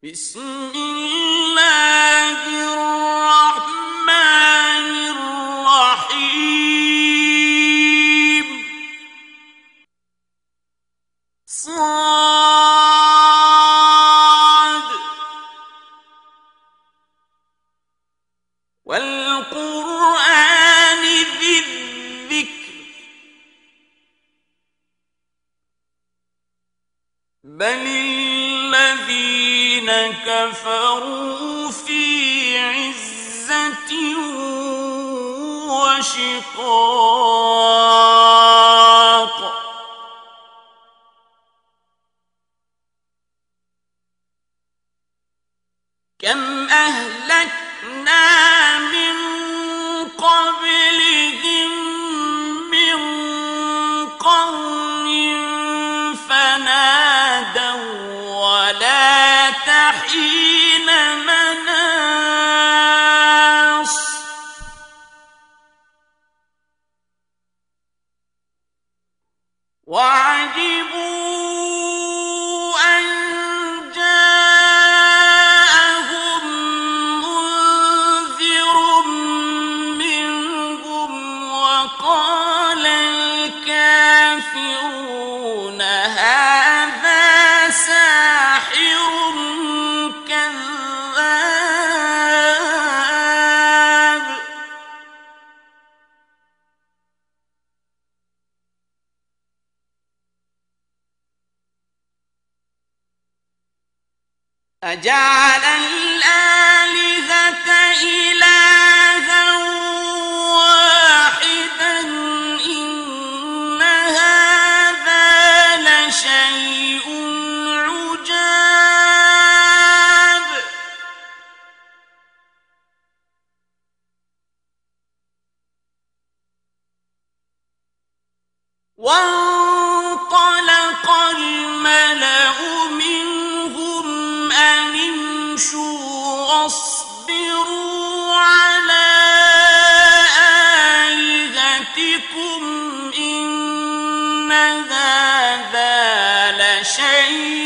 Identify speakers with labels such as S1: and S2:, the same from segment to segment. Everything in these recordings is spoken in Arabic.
S1: 一心。وعجبوا أن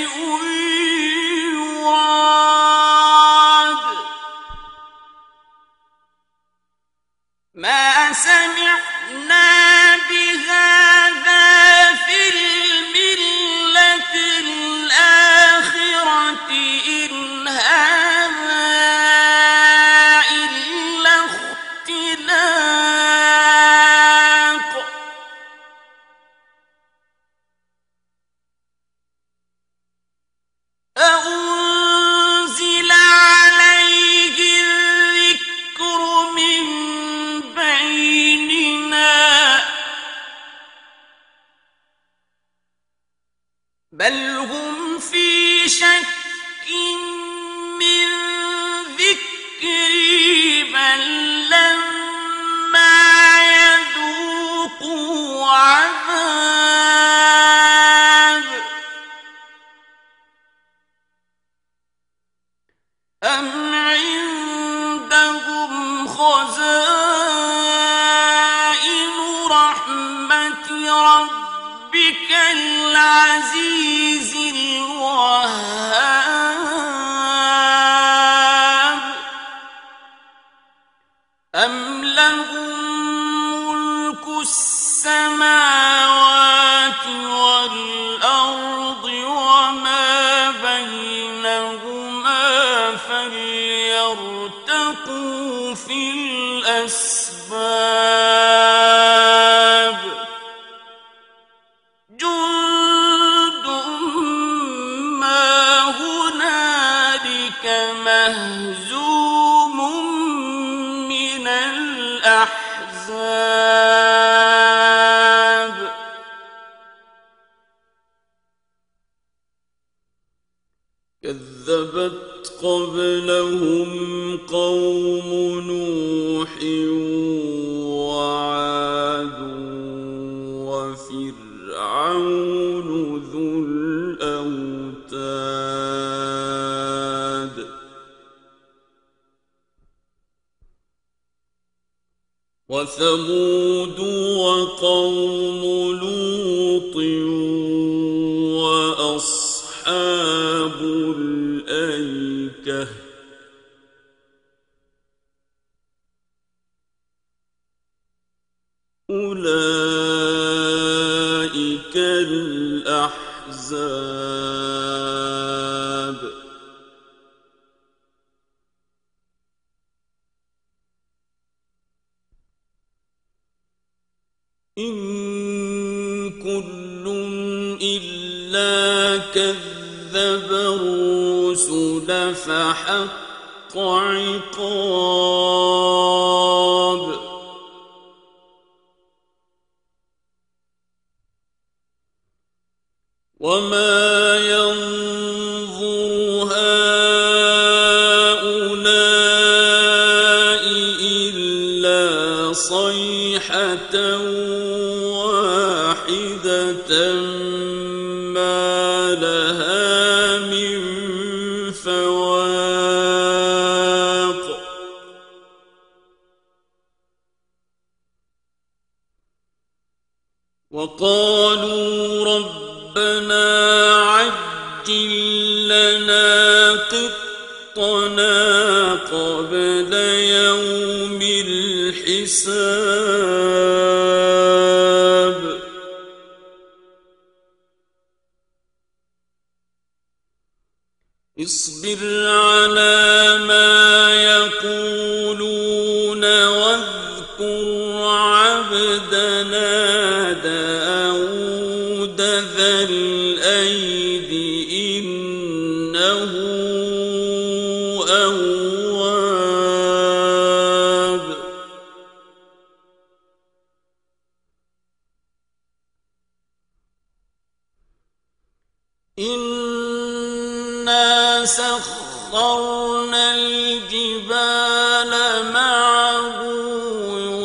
S1: أم عندهم خزائن رحمة ربك العزيز أم لهم ملك السماوات وفرعون ذو الأوتاد. وثمود وقوم صيحة واحدة إنا سخرنا الجبال معه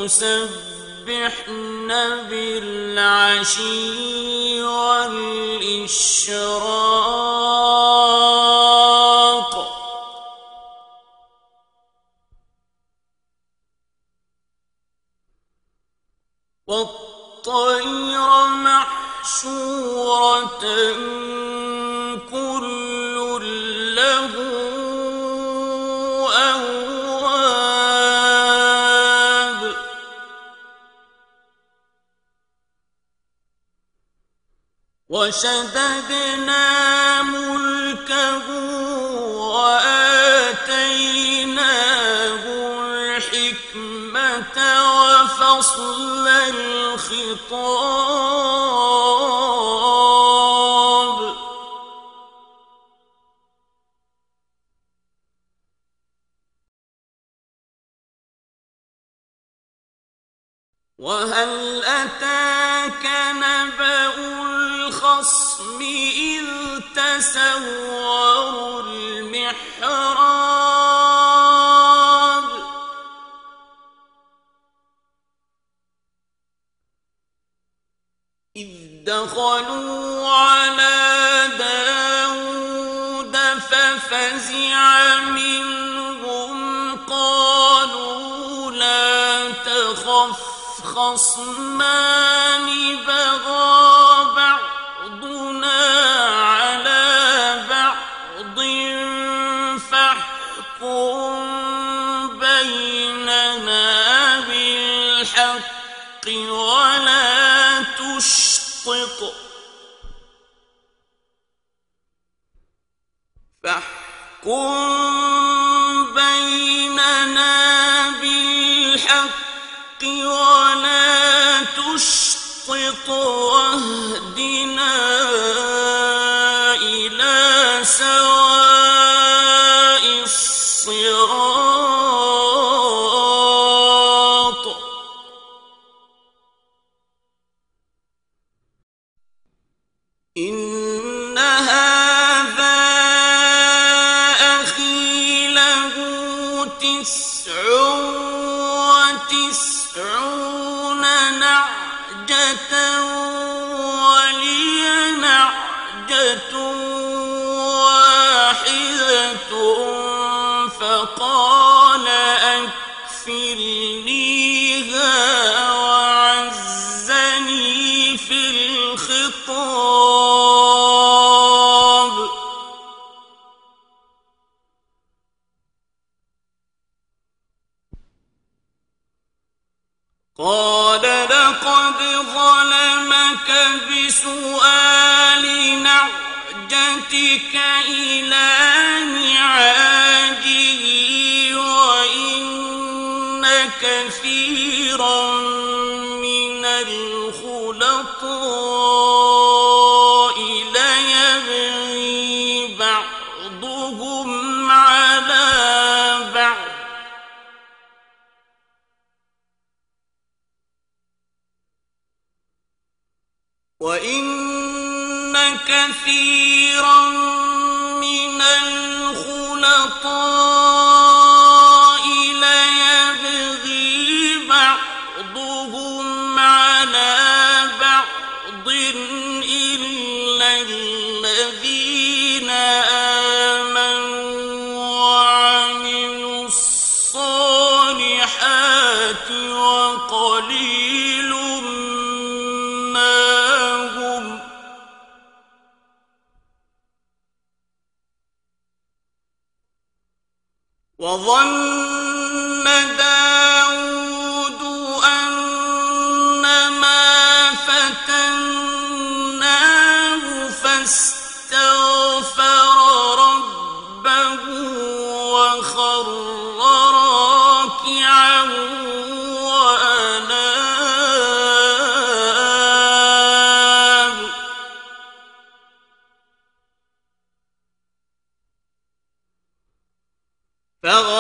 S1: يسبحن بالعشي والإشراق. والطير محشورة وشددنا ملكه وآتيناه الحكمة وفصل الخطاب. وهل أتاك نبأ الخصم إذ تسوروا المحراب. إذ دخلوا على داود ففزع منهم قالوا لا تخف خصمان بغى فاحكم بيننا بالحق ولا تشطط واهدنا إلى سواء بعضهم على بعض وإن كثيرا من الخلطاء ¡Vamos!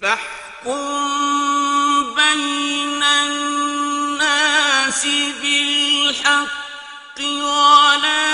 S1: فاحكم بين الناس بالحق ولا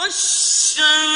S1: والشياطين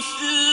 S1: 是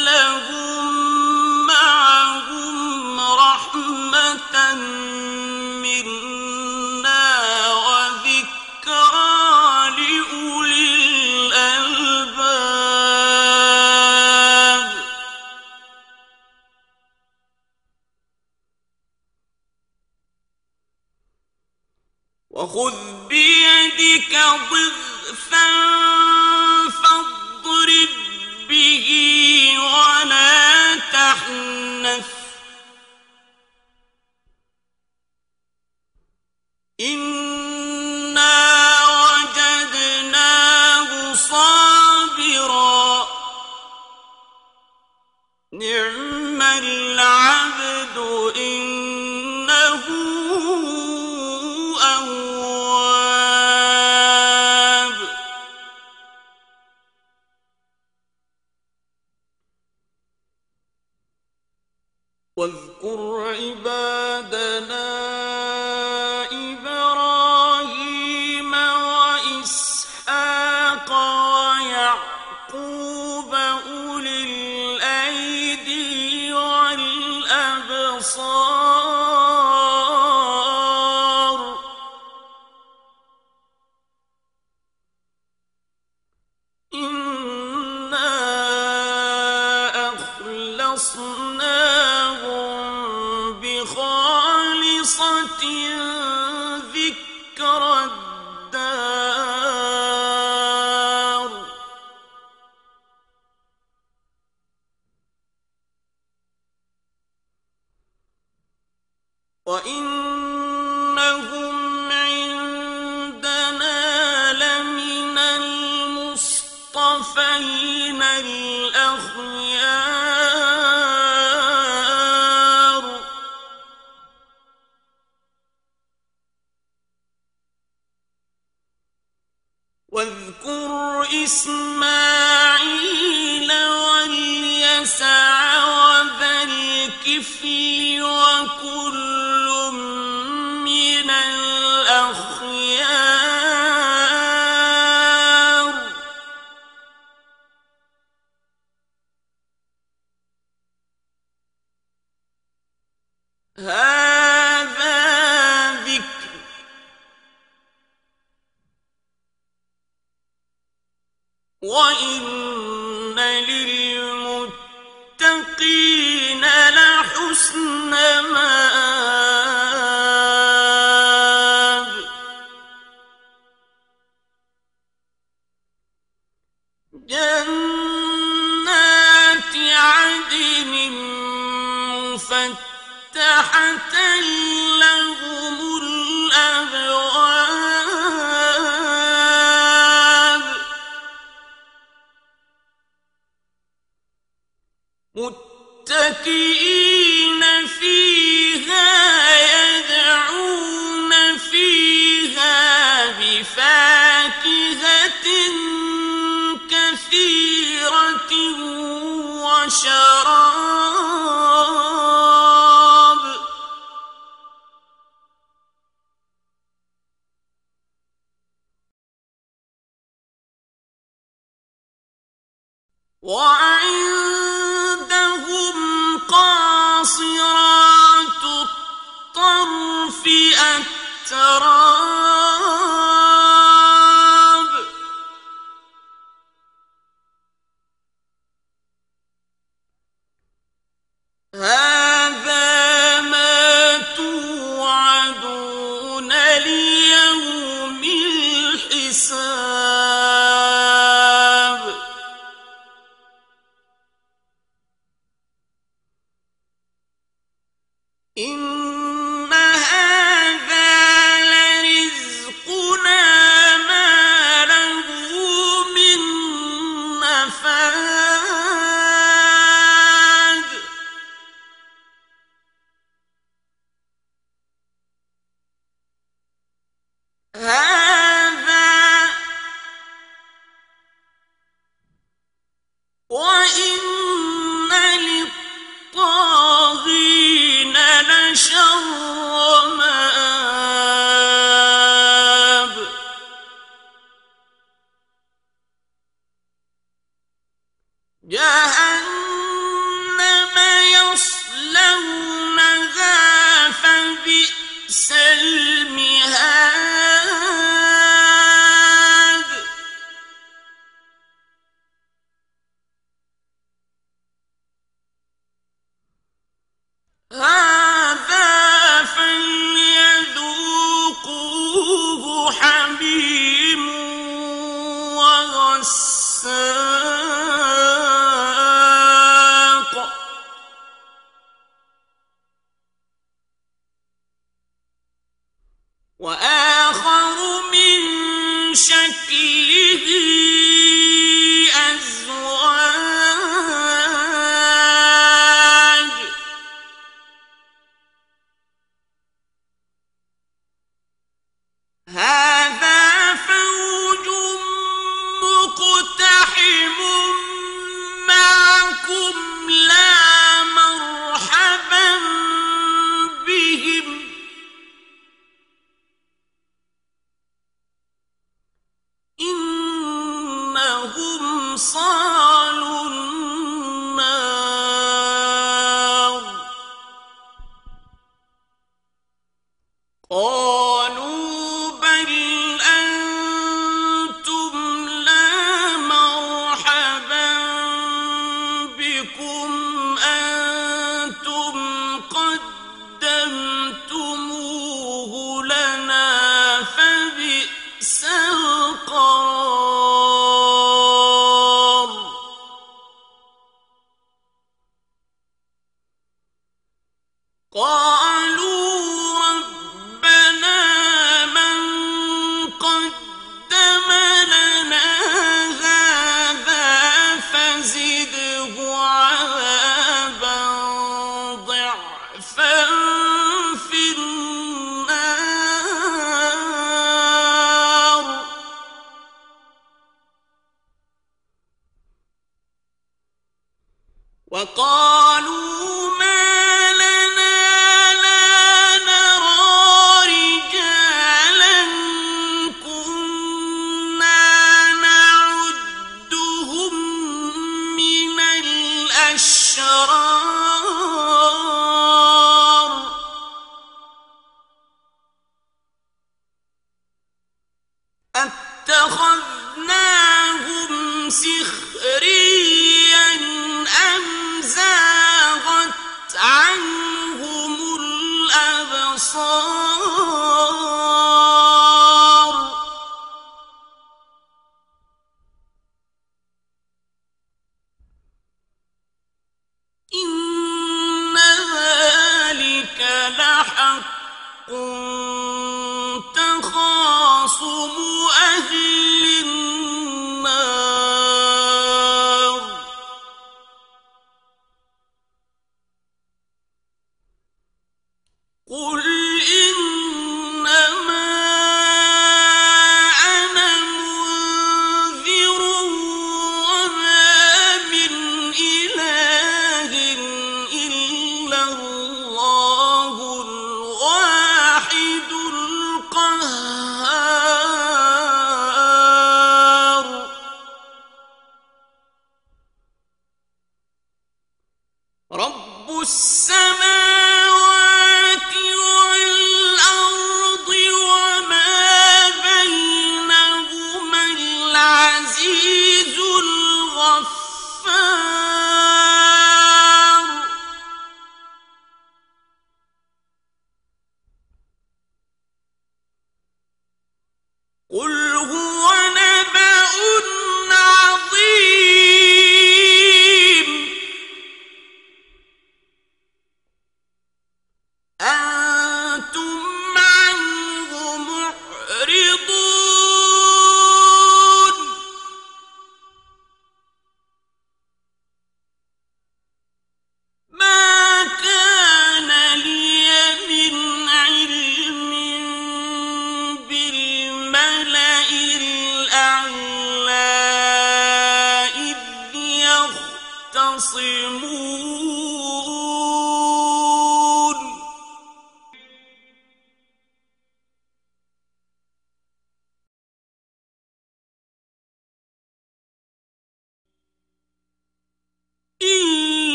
S1: وشراب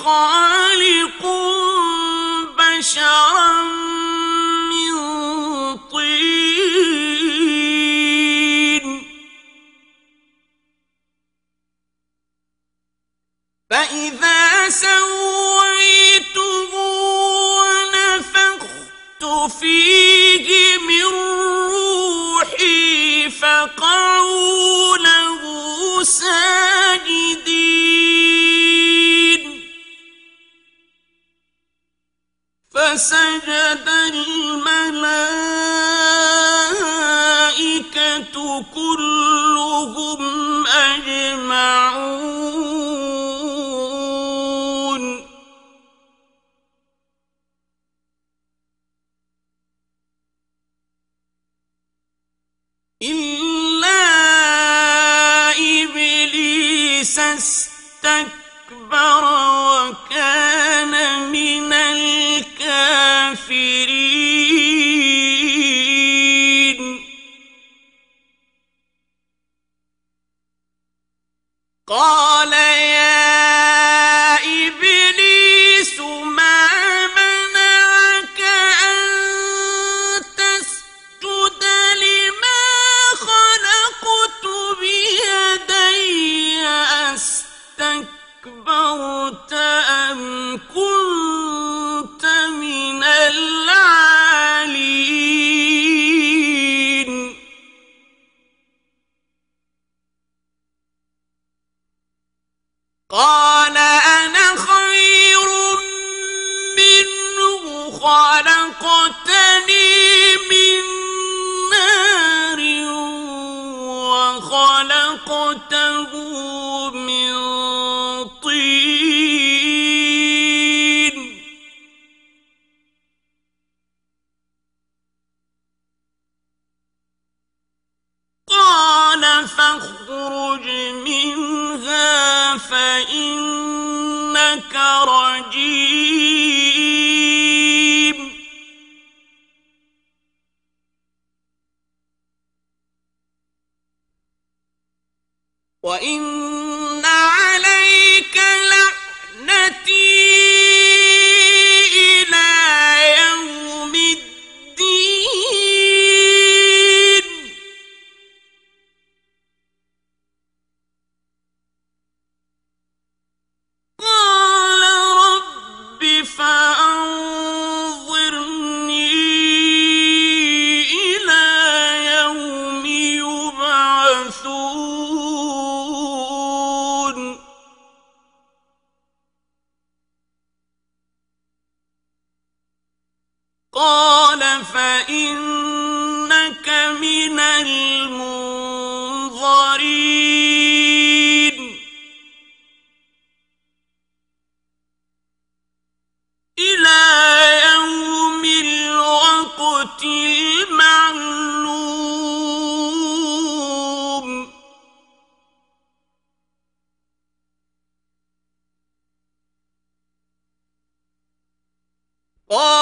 S1: قال رجيم قال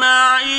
S1: أجمعين